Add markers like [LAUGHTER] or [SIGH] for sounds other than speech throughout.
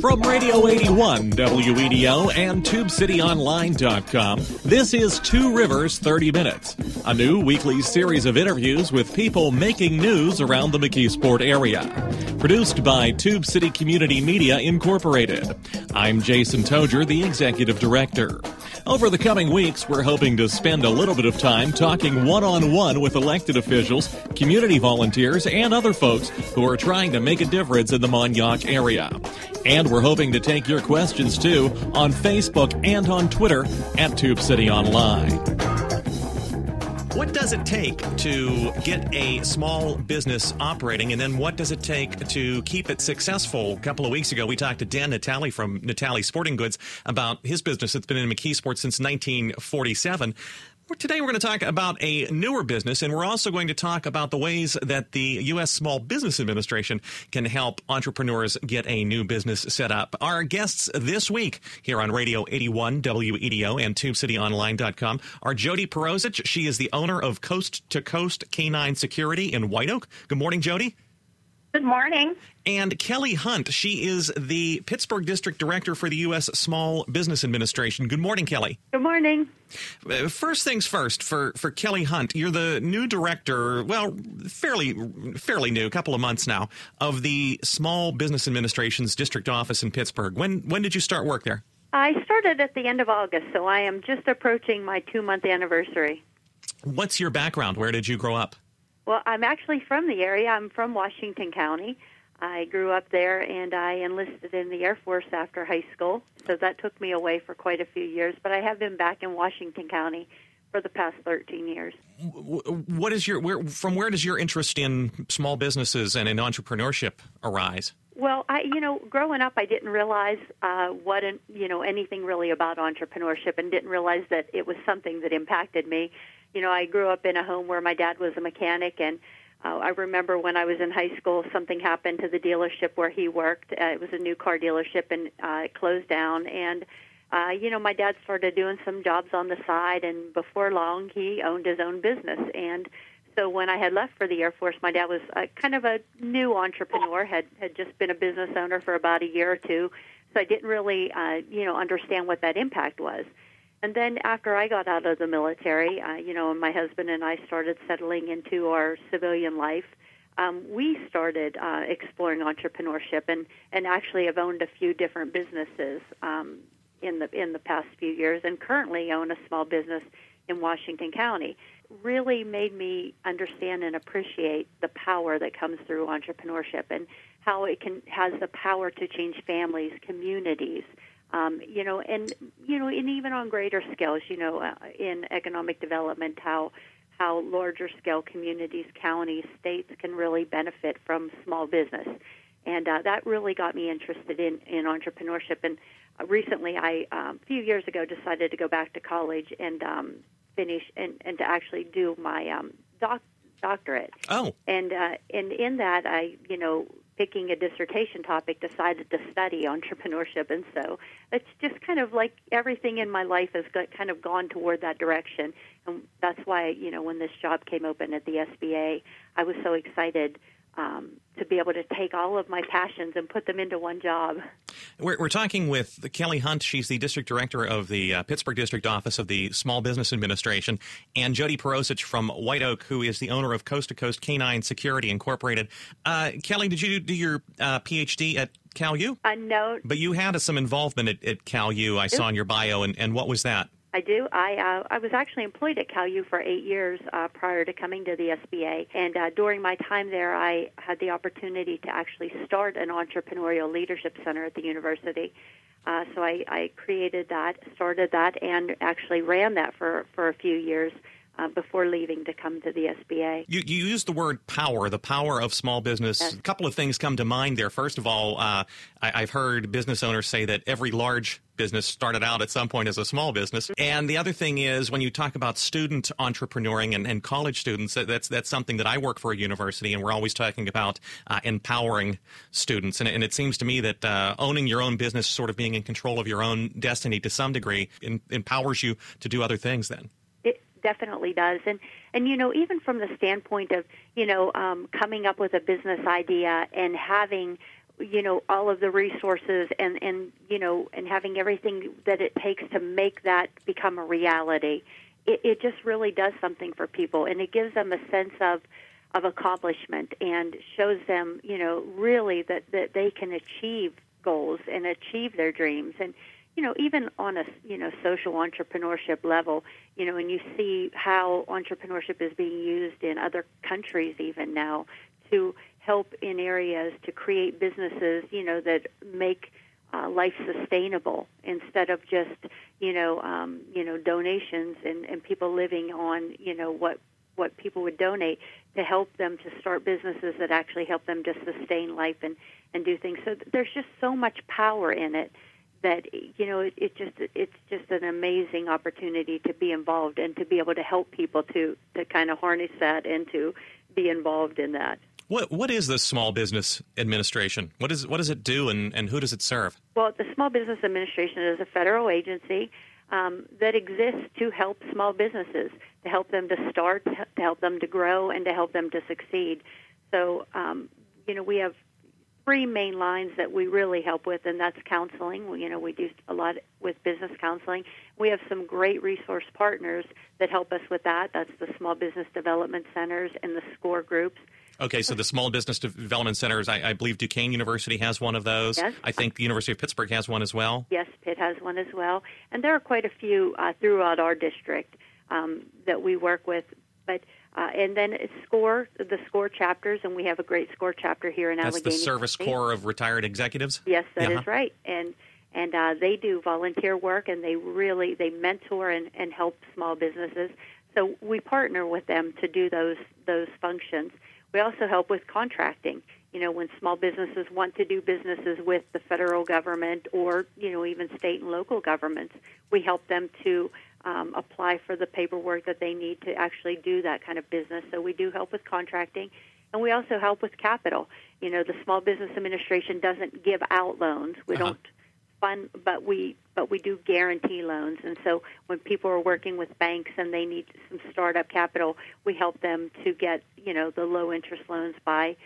From Radio 81, WEDO, and TubeCityOnline.com, this is Two Rivers 30 Minutes, a new weekly series of interviews with people making news around the McKeesport area. Produced by Tube City Community Media Incorporated. I'm Jason Togyer, the Executive Director. Over the coming weeks, we're hoping to spend a little bit of time talking one on one with elected officials, community volunteers, and other folks who are trying to make a difference in the Mon-Yough area. And we're hoping to take your questions too on Facebook and on Twitter at Tube City Online. What does it take to get a small business operating, and then what does it take to keep it successful? A couple of weeks ago, we talked to Dan Natale from Natale Sporting Goods about his business that's been in McKeesport since 1947. Today, we're going to talk about a newer business, and we're also going to talk about the ways that the U.S. Small Business Administration can help entrepreneurs get a new business set up. Our guests this week here on Radio 81 WEDO and TubeCityOnline.com are Jody Perosic. She is the owner of Coast to Coast Canine Security in White Oak. Good morning, Jody. Good morning. And Kelly Hunt. She is the Pittsburgh District Director for the U.S. Small Business Administration. Good morning, Kelly. Good morning. Uh, first things first, for, for Kelly Hunt, you're the new director, well, fairly fairly new, a couple of months now, of the Small Business Administration's district office in Pittsburgh. When when did you start work there? I started at the end of August, so I am just approaching my two month anniversary. What's your background? Where did you grow up? Well, I'm actually from the area. I'm from Washington County. I grew up there and I enlisted in the Air Force after high school, so that took me away for quite a few years. But I have been back in Washington County for the past 13 years. What is your where, from where does your interest in small businesses and in entrepreneurship arise? Well, I you know, growing up, I didn't realize uh, what an, you know anything really about entrepreneurship, and didn't realize that it was something that impacted me you know, I grew up in a home where my dad was a mechanic, and uh, I remember when I was in high school, something happened to the dealership where he worked. Uh, it was a new car dealership, and uh, it closed down. And uh, you know, my dad started doing some jobs on the side, and before long, he owned his own business. And so when I had left for the Air Force, my dad was uh, kind of a new entrepreneur, had had just been a business owner for about a year or two. So I didn't really, uh, you know, understand what that impact was. And then after I got out of the military, uh, you know, and my husband and I started settling into our civilian life, um, we started uh, exploring entrepreneurship and, and actually have owned a few different businesses um, in the in the past few years, and currently own a small business in Washington County. Really made me understand and appreciate the power that comes through entrepreneurship and how it can has the power to change families, communities, um, you know, and you know, and even on greater scales, you know, uh, in economic development, how how larger scale communities, counties, states can really benefit from small business, and uh, that really got me interested in in entrepreneurship. And uh, recently, I um, a few years ago decided to go back to college and um, finish and and to actually do my um, doc doctorate. Oh, and uh, and in that, I you know picking a dissertation topic, decided to study entrepreneurship. And so it's just kind of like everything in my life has got, kind of gone toward that direction. And that's why, you know, when this job came open at the SBA, I was so excited um, to be able to take all of my passions and put them into one job. We're, we're talking with Kelly Hunt. She's the district director of the uh, Pittsburgh District Office of the Small Business Administration, and Jody Perosic from White Oak, who is the owner of Coast to Coast Canine Security Incorporated. Uh, Kelly, did you do your uh, PhD at Cal U? Uh, no. But you had some involvement at, at Cal U, I saw in your bio, and, and what was that? I do. I uh, I was actually employed at CalU for eight years uh, prior to coming to the SBA, and uh, during my time there, I had the opportunity to actually start an entrepreneurial leadership center at the university. Uh, so I, I created that, started that, and actually ran that for for a few years uh, before leaving to come to the SBA. You, you use the word power, the power of small business. Yes. A couple of things come to mind there. First of all, uh, I, have heard business owners say that every large business started out at some point as a small business. And the other thing is when you talk about student entrepreneuring and, and college students, that's that's something that I work for a university, and we're always talking about uh, empowering students. And, and, it seems to me that uh, owning your own business, sort of being in control of your own destiny to some degree, in, empowers you to do other things. Then definitely does. And and you know, even from the standpoint of you know um, coming up with a business idea and having you know all of the resources and and you know and having everything that it takes to make that become a reality it, it just really does something for people and it gives them a sense of of accomplishment and shows them you know really that that they can achieve goals and achieve their dreams and you know even on a you know social entrepreneurship level you know and you see how entrepreneurship is being used in other countries even now to help in areas to create businesses, you know, that make uh, life sustainable instead of just, you know, um, you know, donations and, and people living on, you know, what what people would donate to help them to start businesses that actually help them to sustain life and and do things. So there's just so much power in it that you know it, it just it's just an amazing opportunity to be involved and to be able to help people to to kind of harness that and to be involved in that. What what is the Small Business Administration? What is what does it do, and, and who does it serve? Well, the Small Business Administration is a federal agency um, that exists to help small businesses, to help them to start, to help them to grow, and to help them to succeed. So, um, you know, we have three main lines that we really help with, and that's counseling. We, you know, we do a lot with business counseling. We have some great resource partners that help us with that. That's the Small Business Development Centers and the SCORE groups. Okay, so the Small Business Development Centers, I, I, believe Duquesne University has one of those. Yes. I think the University of Pittsburgh has one as well. Yes, Pitt has one as well. And there are quite a few uh, throughout our district um, that we work with. But uh, and then SCORE, the SCORE chapters, and we have a great SCORE chapter here in That's Allegheny. That's the Service State. Corps of Retired Executives. Yes, that uh-huh. is right. And and uh, they do volunteer work, and they really they mentor and, and help small businesses. So we partner with them to do those those functions. We also help with contracting. You know, when small businesses want to do businesses with the federal government or, you know, even state and local governments, we help them to um, apply for the paperwork that they need to actually do that kind of business. So we do help with contracting. And we also help with capital. You know, the Small Business Administration doesn't give out loans. We uh-huh. don't fund, but we but we do guarantee loans. And so when people are working with banks and they need some startup capital, we help them to get you know the low interest loans by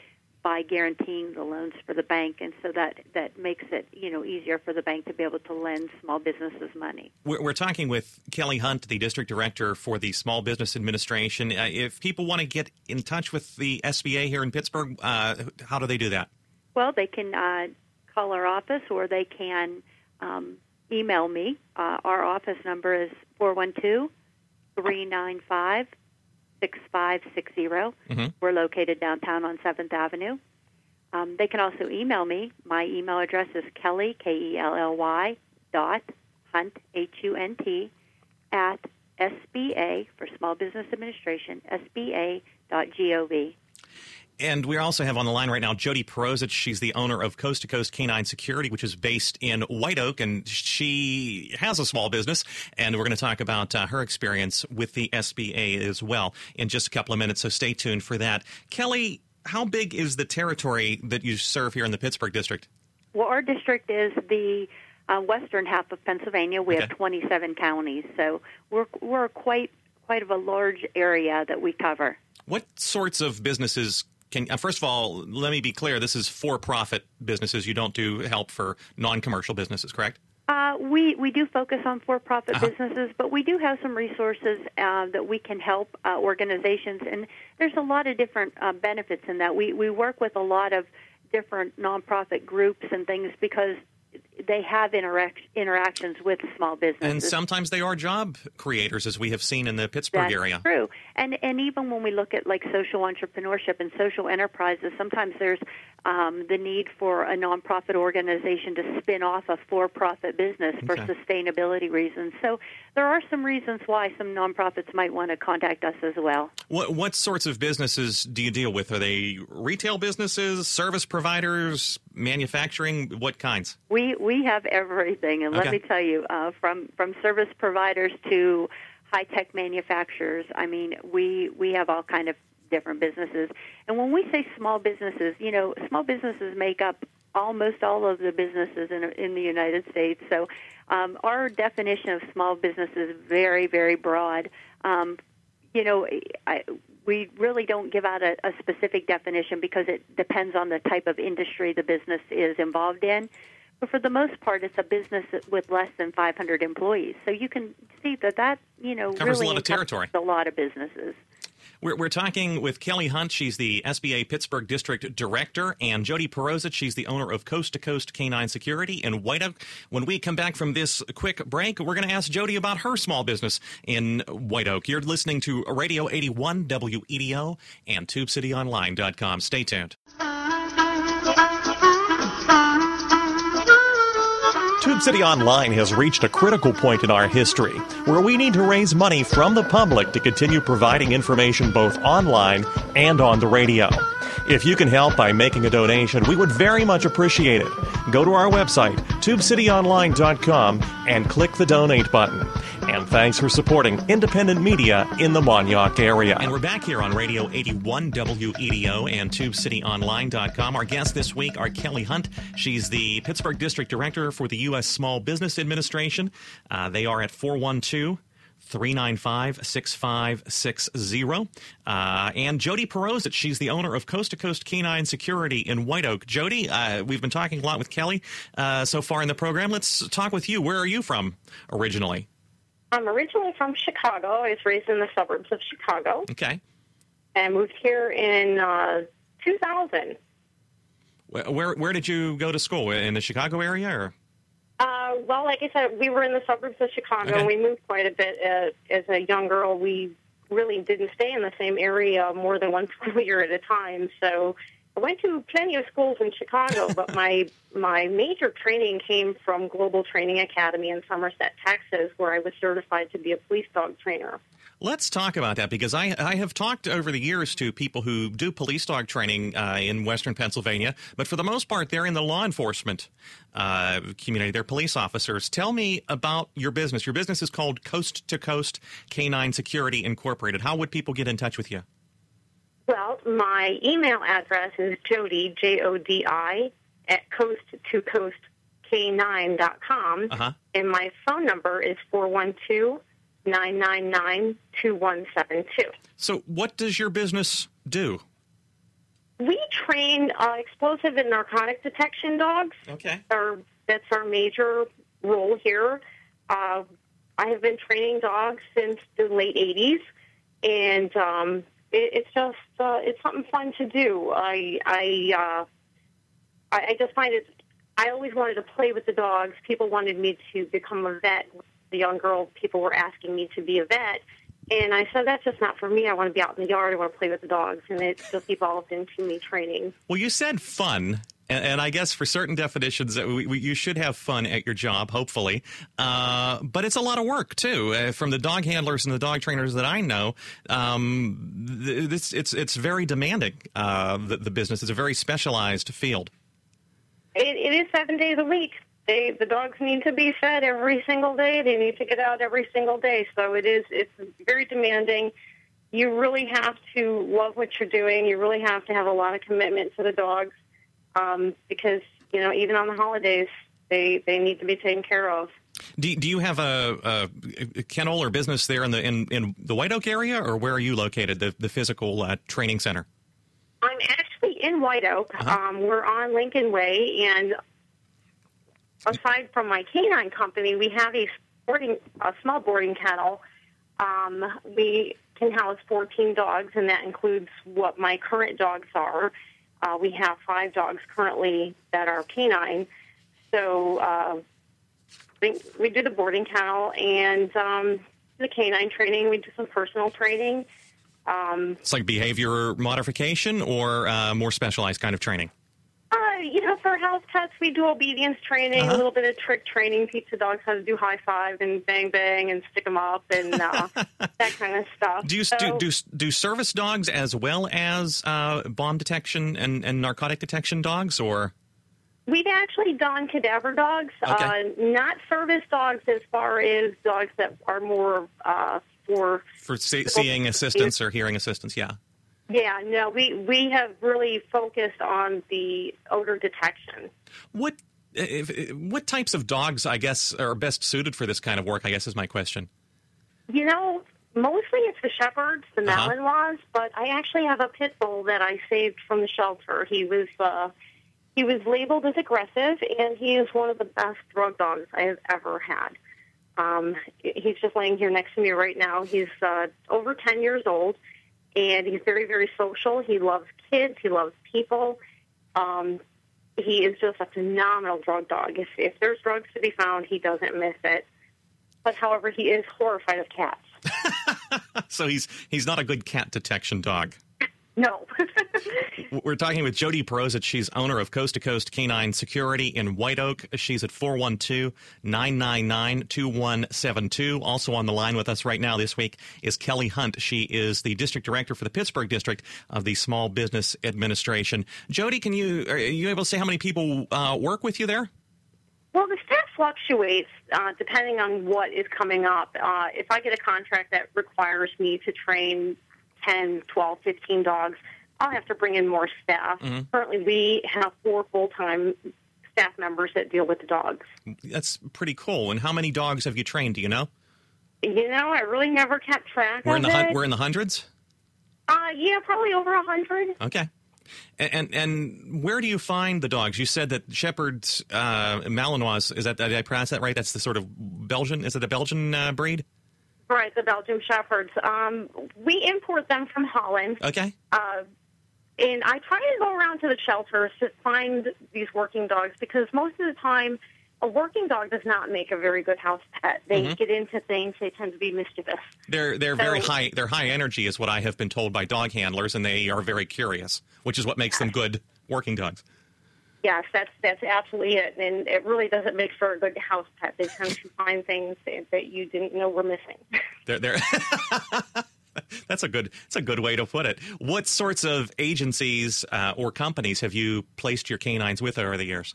by guaranteeing the loans for the bank, and so that that makes it you know easier for the bank to be able to lend small businesses money. We're, we're talking with Kelly Hunt, the district director for the Small Business Administration. Uh, if people want to get in touch with the SBA here in Pittsburgh, uh, how do they do that? Well, they can uh, call our office or they can um, email me. Uh, our office number is 412 395 6560. Mm-hmm. We're located downtown on 7th Avenue. Um, they can also email me. My email address is Kelly, K E L L Y, dot Hunt, H U N T, at SBA, for Small Business Administration, SBA dot SBA.gov. And we also have on the line right now Jody Perozich. She's the owner of Coast to Coast Canine Security, which is based in White Oak, and she has a small business. And we're going to talk about uh, her experience with the SBA as well in just a couple of minutes. So stay tuned for that. Kelly, how big is the territory that you serve here in the Pittsburgh district? Well, our district is the uh, western half of Pennsylvania. We Okay. have 27 counties, so we're we're quite quite of a large area that we cover. What sorts of businesses can, uh, first of all, let me be clear this is for profit businesses. You don't do help for non commercial businesses, correct? Uh, we we do focus on for-profit Uh-huh. businesses, but we do have some resources uh, that we can help uh, organizations, and there's a lot of different uh, benefits in that. We we work with a lot of different nonprofit groups and things because they have interact- interactions with small businesses. And sometimes they are job creators, as we have seen in the Pittsburgh That's area. true. And and even when we look at like social entrepreneurship and social enterprises, sometimes there's um, the need for a nonprofit organization to spin off a for-profit business for Okay. sustainability reasons. So there are some reasons why some nonprofits might want to contact us as well. What, what sorts of businesses do you deal with? Are they retail businesses, service providers, manufacturing? What kinds? We we have everything, and let me tell you, uh, from from service providers to high tech manufacturers. I mean, we we have all kind of different businesses. And when we say small businesses, you know, small businesses make up almost all of the businesses in in the United States. So um, our definition of small business is very very broad. Um, you know, I, we really don't give out a, a specific definition because it depends on the type of industry the business is involved in. But for the most part, it's a business with less than 500 employees. So you can see that that you know Covers really a lot of territory. A lot of businesses. We're, we're talking with Kelly Hunt. She's the SBA Pittsburgh District Director, and Jody Perozit. She's the owner of Coast to Coast Canine Security in White Oak. When we come back from this quick break, we're going to ask Jody about her small business in White Oak. You're listening to Radio 81 WEDO and TubeCityOnline.com. Stay tuned. Uh, Tube City Online has reached a critical point in our history where we need to raise money from the public to continue providing information both online and on the radio. If you can help by making a donation, we would very much appreciate it. Go to our website, tubecityonline.com, and click the donate button. And thanks for supporting independent media in the Mon-Yough area. And we're back here on Radio 81 WEDO and TubeCityOnline.com. Our guests this week are Kelly Hunt. She's the Pittsburgh District Director for the U.S. Small Business Administration. Uh, they are at 412- 395 6560. Uh, and Jody Perozit, she's the owner of Coast to Coast Canine Security in White Oak. Jody, uh, we've been talking a lot with Kelly uh, so far in the program. Let's talk with you. Where are you from originally? I'm originally from Chicago. I was raised in the suburbs of Chicago. Okay. And moved here in uh, 2000. Where, where, where did you go to school? In the Chicago area or? Uh, well, like I said, we were in the suburbs of Chicago, Okay. and we moved quite a bit uh, as a young girl. We really didn't stay in the same area more than one [LAUGHS] school year at a time. So I went to plenty of schools in Chicago, but my [LAUGHS] my major training came from Global Training Academy in Somerset, Texas, where I was certified to be a police dog trainer. Let's talk about that because I, I have talked over the years to people who do police dog training uh, in Western Pennsylvania, but for the most part, they're in the law enforcement uh, community. They're police officers. Tell me about your business. Your business is called Coast to Coast Canine Security Incorporated. How would people get in touch with you? Well, my email address is Jody, J O D I, at coast to coast K9.com. Uh-huh. And my phone number is 412 999 2172. So, what does your business do? We train uh, explosive and narcotic detection dogs. Okay. Our, that's our major role here. Uh, I have been training dogs since the late 80s, and um, it, it's just uh, it's something fun to do. I I, uh, I I just find it. I always wanted to play with the dogs. People wanted me to become a vet. The young girl people were asking me to be a vet, and I said that's just not for me. I want to be out in the yard. I want to play with the dogs, and it just evolved into me training. Well, you said fun. And, and I guess for certain definitions, uh, we, we, you should have fun at your job, hopefully. Uh, but it's a lot of work too. Uh, from the dog handlers and the dog trainers that I know, um, th- this it's it's very demanding. Uh, the, the business is a very specialized field. It, it is seven days a week. They the dogs need to be fed every single day. They need to get out every single day. So it is it's very demanding. You really have to love what you're doing. You really have to have a lot of commitment to the dogs um, because you know even on the holidays they they need to be taken care of. Do, do you have a, a, kennel or business there in the in, in the White Oak area, or where are you located? The the physical uh, training center. I'm actually in White Oak. Uh-huh. Um, we're on Lincoln Way, and aside from my canine company, we have a boarding, a small boarding kennel. Um, we can house 14 dogs, and that includes what my current dogs are. Uh, we have five dogs currently that are canine. So uh, we, we do the boarding kennel and um, the canine training. We do some personal training. Um, It's like behavior modification or uh, more specialized kind of training. Uh, you know, for house pets, we do obedience training, Uh-huh. a little bit of trick training. Teach the dogs how to do high five and bang bang and stick them up and uh, [LAUGHS] that kind of stuff. Do you So, do, do do service dogs as well as uh, bomb detection and, and narcotic detection dogs, or We've actually done cadaver dogs, Okay. uh, not service dogs, as far as dogs that are more uh, for. for see, seeing assistance or hearing assistance? Yeah. Yeah, no, we we have really focused on the odor detection. What if, what types of dogs, I guess, are best suited for this kind of work? I guess is my question. You know, Mostly it's the shepherds, the Uh-huh. Malinois, but I actually have a pit bull that I saved from the shelter. He was uh, he was labeled as aggressive, and he is one of the best drug dogs I have ever had. Um, he's just laying here next to me right now. He's uh, over 10 years old, and he's very, very social. He loves kids. He loves people. Um, he is just a phenomenal drug dog. If, if there's drugs to be found, he doesn't miss it. But however, he is horrified of cats. [LAUGHS] So he's he's not a good cat detection dog. No. We're talking with Jody Perozich. She's owner of Coast to Coast Canine Security in White Oak. She's at 412 999 2172. Also on the line with us right now this week is Kelly Hunt. She is the district director for the Pittsburgh district of the Small Business Administration. Jody, can you are you able to say how many people uh, work with you there? Well, the staff fluctuates uh, depending on what is coming up. Uh, if I get a contract that requires me to train 10, 12, 15 dogs, I'll have to bring in more staff. Currently, we have four full time staff members that deal with the dogs. That's pretty cool. And how many dogs have you trained? Do you know? You know, I really never kept track We're of in the it. hun- we're in the hundreds. uh, yeah, probably over a hundred. Okay. And, and and where do you find the dogs? You said that Shepherds uh, Malinois is that did I pronounce that right? That's the sort of Belgian. Is it a Belgian uh, breed? Right, the Belgian Shepherds. Um, we import them from Holland. Okay. Uh, and I try to go around to the shelters to find these working dogs because most of the time, a working dog does not make a very good house pet. They get into things; they tend to be mischievous. They're they're very high. They're high energy, is what I have been told by dog handlers, and they are very curious, which is what makes them good working dogs. Yes, that's that's absolutely it, and it really doesn't make for a good house pet. They tend to find things that, you didn't know were missing. They're they're. [LAUGHS] That's a good. That's a good way to put it. What sorts of agencies uh, or companies have you placed your canines with over the years?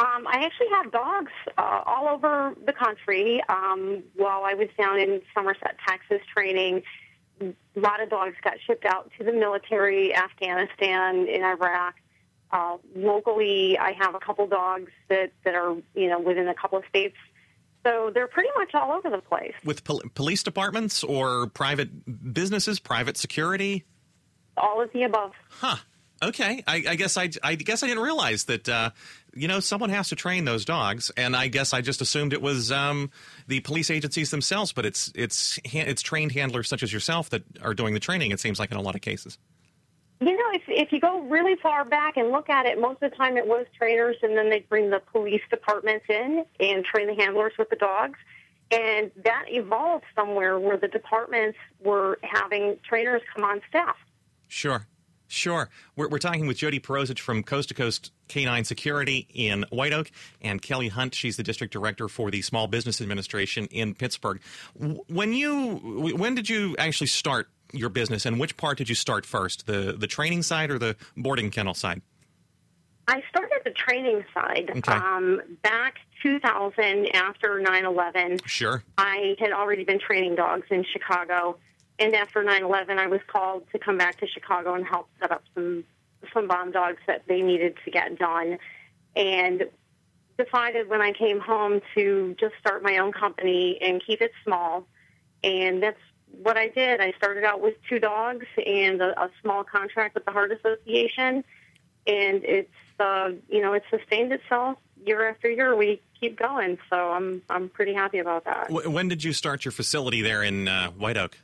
Um, I actually have dogs uh, all over the country. Um, while I was down in Somerset, Texas, training, a lot of dogs got shipped out to the military, Afghanistan, in Iraq. Uh, locally, I have a couple dogs that, that are you know within a couple of states. So they're pretty much all over the place. With pol- police departments or private businesses, private security? All of the above. Huh. Okay. I, I guess I, I guess I didn't realize that. Uh, you know, someone has to train those dogs, and I guess I just assumed it was um, the police agencies themselves. But it's it's it's trained handlers such as yourself that are doing the training. It seems like in a lot of cases. You know, if if you go really far back and look at it, most of the time it was trainers, and then they'd bring the police departments in and train the handlers with the dogs. And that evolved somewhere where the departments were having trainers come on staff. Sure. Sure. We're, we're talking with Jody Perozich from Coast to Coast Canine Security in White Oak and Kelly Hunt. She's the district director for the Small Business Administration in Pittsburgh. When you, when did you actually start your business and which part did you start first? The, the training side or the boarding kennel side? I started the training side Okay. um, back 2000 after 9 11. Sure. I had already been training dogs in Chicago, and after 9/11, I was called to come back to Chicago and help set up some some bomb dogs that they needed to get done, and decided when I came home to just start my own company and keep it small, and that's what I did. I started out with two dogs and a, a small contract with the Heart Association, and it's uh, you know it's sustained itself year after year. We keep going, so I'm I'm pretty happy about that. When did you start your facility there in uh, White Oak?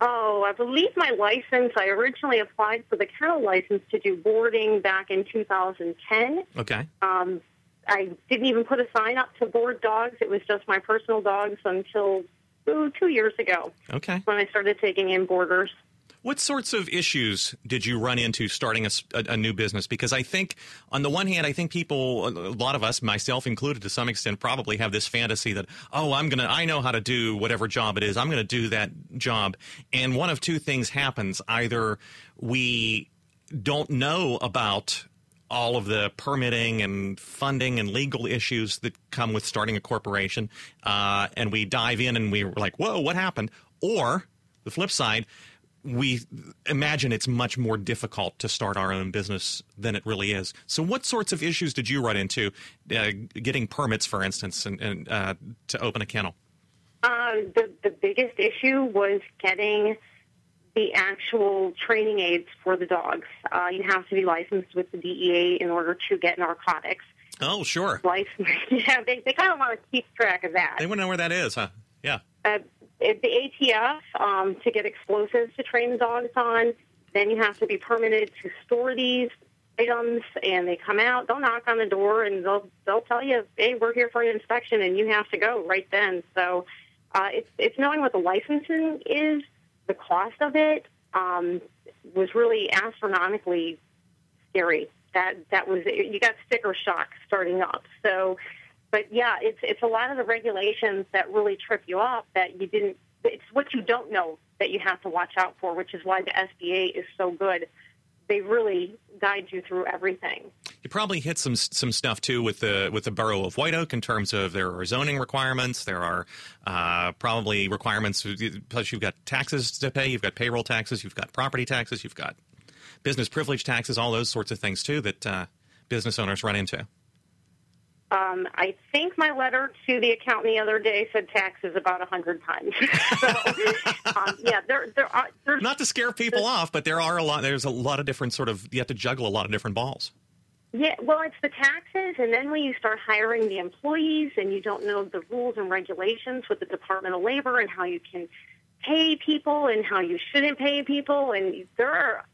Oh, I believe my license. I originally applied for the kennel license to do boarding back in 2010. Okay. Um, I didn't even put a sign up to board dogs. It was just my personal dogs until ooh, two years ago Okay. when I started taking in boarders. What sorts of issues did you run into starting a new business? Because I think, on the one hand, I think people, a lot of us, myself included to some extent, probably have this fantasy that, oh, I'm going to, I know how to do whatever job it is. I'm going to do that job. And one of two things happens. Either we don't know about all of the permitting and funding and legal issues that come with starting a corporation, uh, and we dive in and we're like, whoa, what happened? Or the flip side, we imagine it's much more difficult to start our own business than it really is. So, what sorts of issues did you run into uh, getting permits, for instance, and, and uh, to open a kennel? Um, the the biggest issue was getting the actual training aids for the dogs. Uh, you have to be licensed with the DEA in order to get narcotics. Oh, sure. License, [LAUGHS] yeah, they, they kind of want to keep track of that. They want to know where that is, huh? Yeah. Uh, the ATF um, to get explosives to train the dogs on. Then you have to be permitted to store these items, and they come out. They'll knock on the door, and they'll they'll tell you, "Hey, we're here for an inspection," and you have to go right then. So uh, it's it's knowing what the licensing is, the cost of it um, was really astronomically scary. That that was you got sticker shock starting up. So, but yeah, it's it's a lot of the regulations that really trip you up that you didn't. It's what you don't know that you have to watch out for, which is why the SBA is so good. They really guide you through everything. You probably hit some some stuff too with the with the borough of White Oak in terms of there are zoning requirements. There are uh, probably requirements. Plus, you've got taxes to pay. You've got payroll taxes. You've got property taxes. You've got business privilege taxes. All those sorts of things too that uh, business owners run into. Um, I think my letter to the accountant the other day said taxes about a hundred times. [LAUGHS] so, um, yeah, there, there are. There's, Not to scare people off, but there are a lot. There's a lot of different sort of. You have to juggle a lot of different balls. Yeah, well, it's the taxes, and then when you start hiring the employees, and you don't know the rules and regulations with the Department of Labor and how you can pay people and how you shouldn't pay people, and there are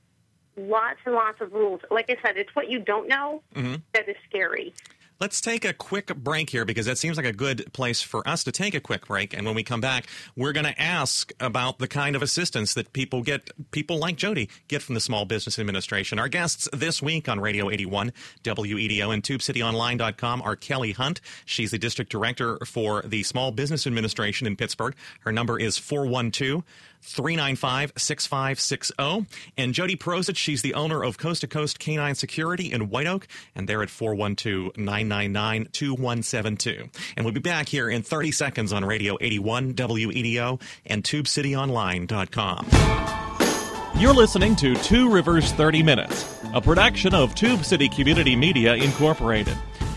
lots and lots of rules. Like I said, it's what you don't know mm-hmm. that is scary. Let's take a quick break here because that seems like a good place for us to take a quick break. And when we come back, we're going to ask about the kind of assistance that people get, people like Jody get from the Small Business Administration. Our guests this week on Radio 81, WEDO, and TubeCityOnline.com are Kelly Hunt. She's the District Director for the Small Business Administration in Pittsburgh. Her number is 412 395 6560. And Jody Prozich, she's the owner of Coast to Coast Canine Security in White Oak, and they're at 412 999 2172. And we'll be back here in 30 seconds on Radio 81 WEDO and TubeCityOnline.com. You're listening to Two Rivers 30 Minutes, a production of Tube City Community Media Incorporated.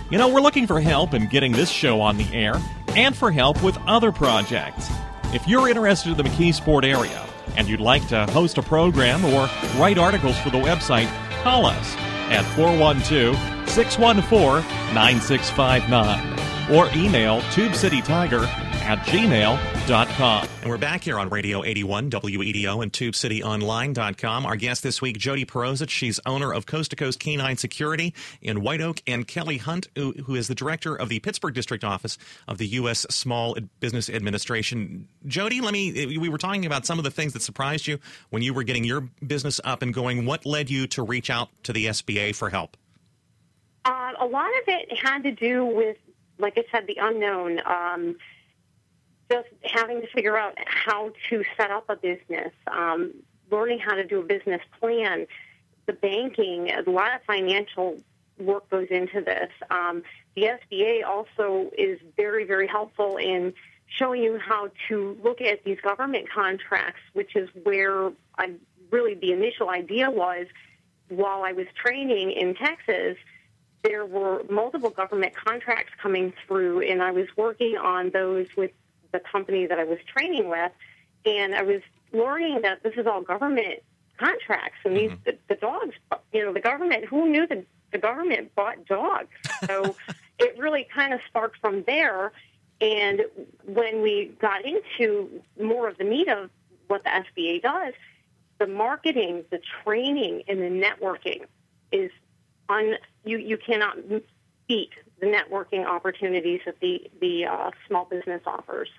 You know, we're looking for help in getting this show on the air and for help with other projects. If you're interested in the McKeesport area and you'd like to host a program or write articles for the website, call us at 412 614 9659 or email tubecitytiger at gmail.com. And we're back here on Radio 81, WEDO, and TubeCityOnline.com. Our guest this week, Jody Perozich. She's owner of Coast to Coast Canine Security in White Oak, and Kelly Hunt, who, who is the director of the Pittsburgh District Office of the U.S. Small Business Administration. Jody, let me, we were talking about some of the things that surprised you when you were getting your business up and going. What led you to reach out to the SBA for help? Uh, a lot of it had to do with, like I said, the unknown. Um, just having to figure out how to set up a business, um, learning how to do a business plan, the banking, a lot of financial work goes into this. Um, the SBA also is very, very helpful in showing you how to look at these government contracts, which is where I really the initial idea was while I was training in Texas there were multiple government contracts coming through, and I was working on those with the company that I was training with, and I was learning that this is all government contracts, and these mm-hmm. the, the dogs, you know, the government. Who knew that the government bought dogs? So [LAUGHS] it really kind of sparked from there. And when we got into more of the meat of what the SBA does, the marketing, the training, and the networking is on you. You cannot beat the networking opportunities that the the uh, small business offers.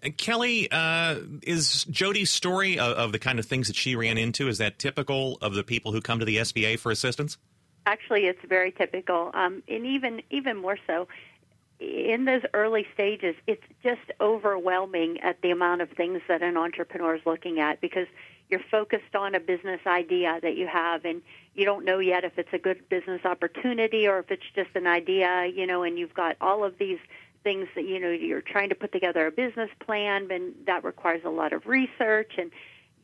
And Kelly, uh, is Jody's story of, of, the kind of things that she ran into is that typical of the people who come to the SBA for assistance? Actually, it's very typical, um, and even even more so in those early stages. It's just overwhelming at the amount of things that an entrepreneur is looking at because you're focused on a business idea that you have and you don't know yet if it's a good business opportunity or if it's just an idea you know and you've got all of these things that you know you're trying to put together a business plan and that requires a lot of research. And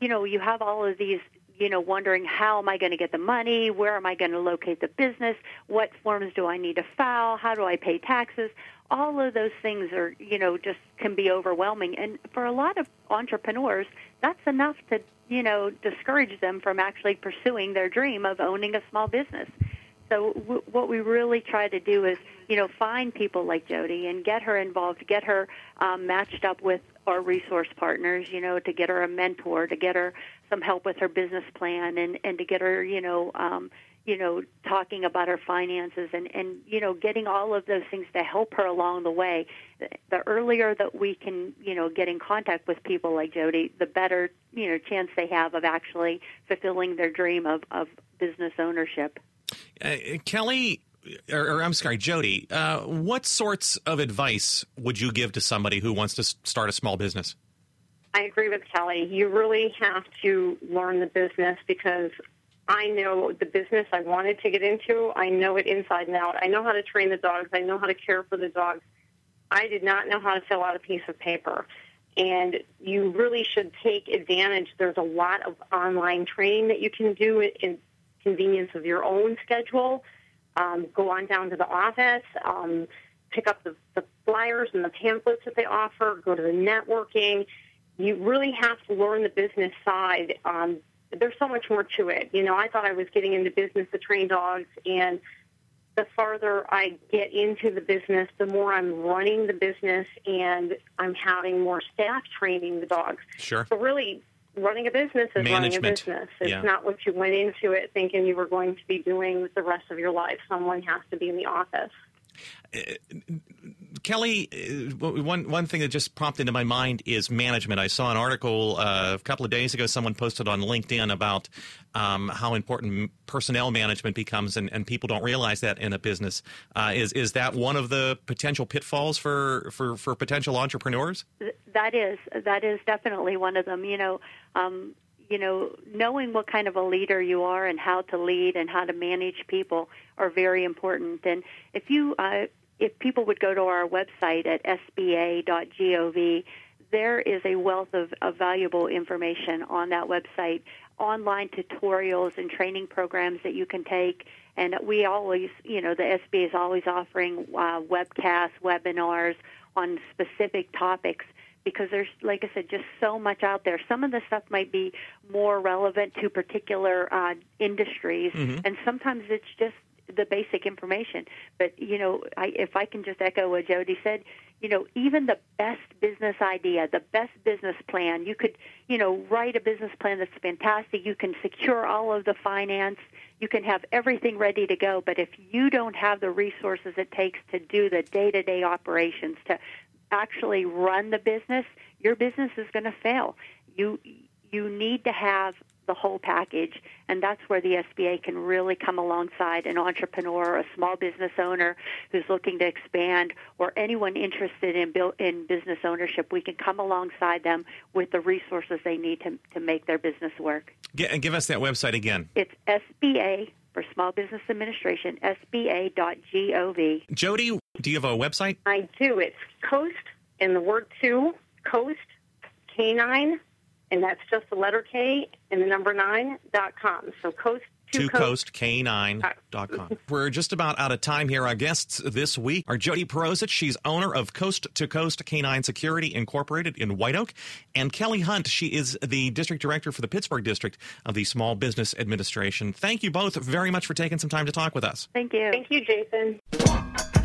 you know you have all of these you know wondering how am i going to get the money? Where am i going to locate the business? What forms do i need to file? How do i pay taxes? All of those things are, you know, just can be overwhelming. And for a lot of entrepreneurs, that's enough to, you know, discourage them from actually pursuing their dream of owning a small business. So w- what we really try to do is, you know, find people like Jody and get her involved, get her um, matched up with our resource partners, you know, to get her a mentor, to get her some help with her business plan, and and to get her, you know, um, you know, talking about her finances and, and, you know, getting all of those things to help her along the way. The earlier that we can, you know, get in contact with people like Jody, the better, you know, chance they have of actually fulfilling their dream of, of business ownership. Uh, Kelly, or, or, I'm sorry, Jody, uh, what sorts of advice would you give to somebody who wants to start a small business? I agree with Kelly. You really have to learn the business because I know the business I wanted to get into. I know it inside and out. I know how to train the dogs. I know how to care for the dogs. I did not know how to fill out a piece of paper. And you really should take advantage. There's a lot of online training that you can do in convenience of your own schedule. Um, go on down to the office, um, pick up the, the flyers and the pamphlets that they offer, go to the networking. You really have to learn the business side um, there's so much more to it. You know, I thought I was getting into business to train dogs, and the farther I get into the business, the more I'm running the business, and I'm having more staff training the dogs. Sure. So really, running a business is Management. running a business. It's yeah. not what you went into it thinking you were going to be doing the rest of your life. Someone has to be in the office. Eh, Kelly, uh, one one thing that just popped into my mind is management. I saw an article uh, a couple of days ago. Someone posted on LinkedIn about um, how important personnel management becomes, and, and, people don't realize that in a business. Uh, is is that one of the potential pitfalls for, for, for potential entrepreneurs? That is that is definitely one of them. You know. Um, you know, knowing what kind of a leader you are and how to lead and how to manage people are very important. And if you uh, if people would go to our website at sba.gov, there is a wealth of, of valuable information on that website, online tutorials and training programs that you can take. And we always, you know, the SBA is always offering uh, webcasts, webinars on specific topics because there's, like I said, just so much out there. Some of the stuff might be more relevant to particular uh, industries, mm-hmm. and sometimes it's just the basic information. But you know, I, if I can just echo what Jody said, you know, even the best business idea, the best business plan, you could, you know, write a business plan that's fantastic. You can secure all of the finance. You can have everything ready to go. But if you don't have the resources it takes to do the day-to-day operations, to actually run the business, your business is going to fail. You you need to have the whole package. And that's where the SBA can really come alongside an entrepreneur, or a small business owner who's looking to expand, or anyone interested in, build, in business ownership. We can come alongside them with the resources they need to, to make their business work. and give us that website again. It's SBA for Small Business Administration, SBA.gov. Jody, do you have a website? I do. It's Coast and the word two, Coast Canine and that's just the letter K and the number nine dot com. So coast to coast k9.com. We're just about out of time here. Our guests this week are Jody Perosic. She's owner of Coast to Coast Canine Security Incorporated in White Oak. And Kelly Hunt. She is the district director for the Pittsburgh district of the Small Business Administration. Thank you both very much for taking some time to talk with us. Thank you. Thank you, Jason.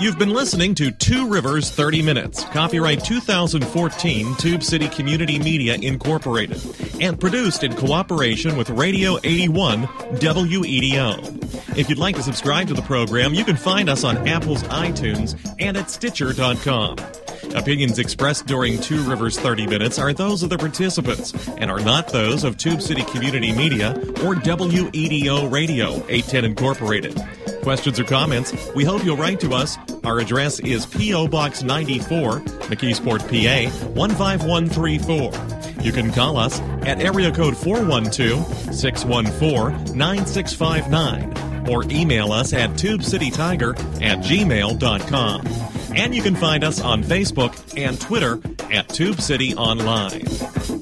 You've been listening to Two Rivers 30 Minutes, copyright 2014 Tube City Community Media Incorporated, and produced in cooperation with Radio 81 WEDO. If you'd like to subscribe to the program, you can find us on Apple's iTunes and at Stitcher.com. Opinions expressed during Two Rivers 30 Minutes are those of the participants and are not those of Tube City Community Media or WEDO Radio 810 Incorporated. Questions or comments? We hope you'll write to us. Our address is P.O. Box 94, McKeesport, PA 15134. You can call us at area code 412 614 9659 or email us at tubecitytiger at gmail.com. And you can find us on Facebook and Twitter at Tube City Online.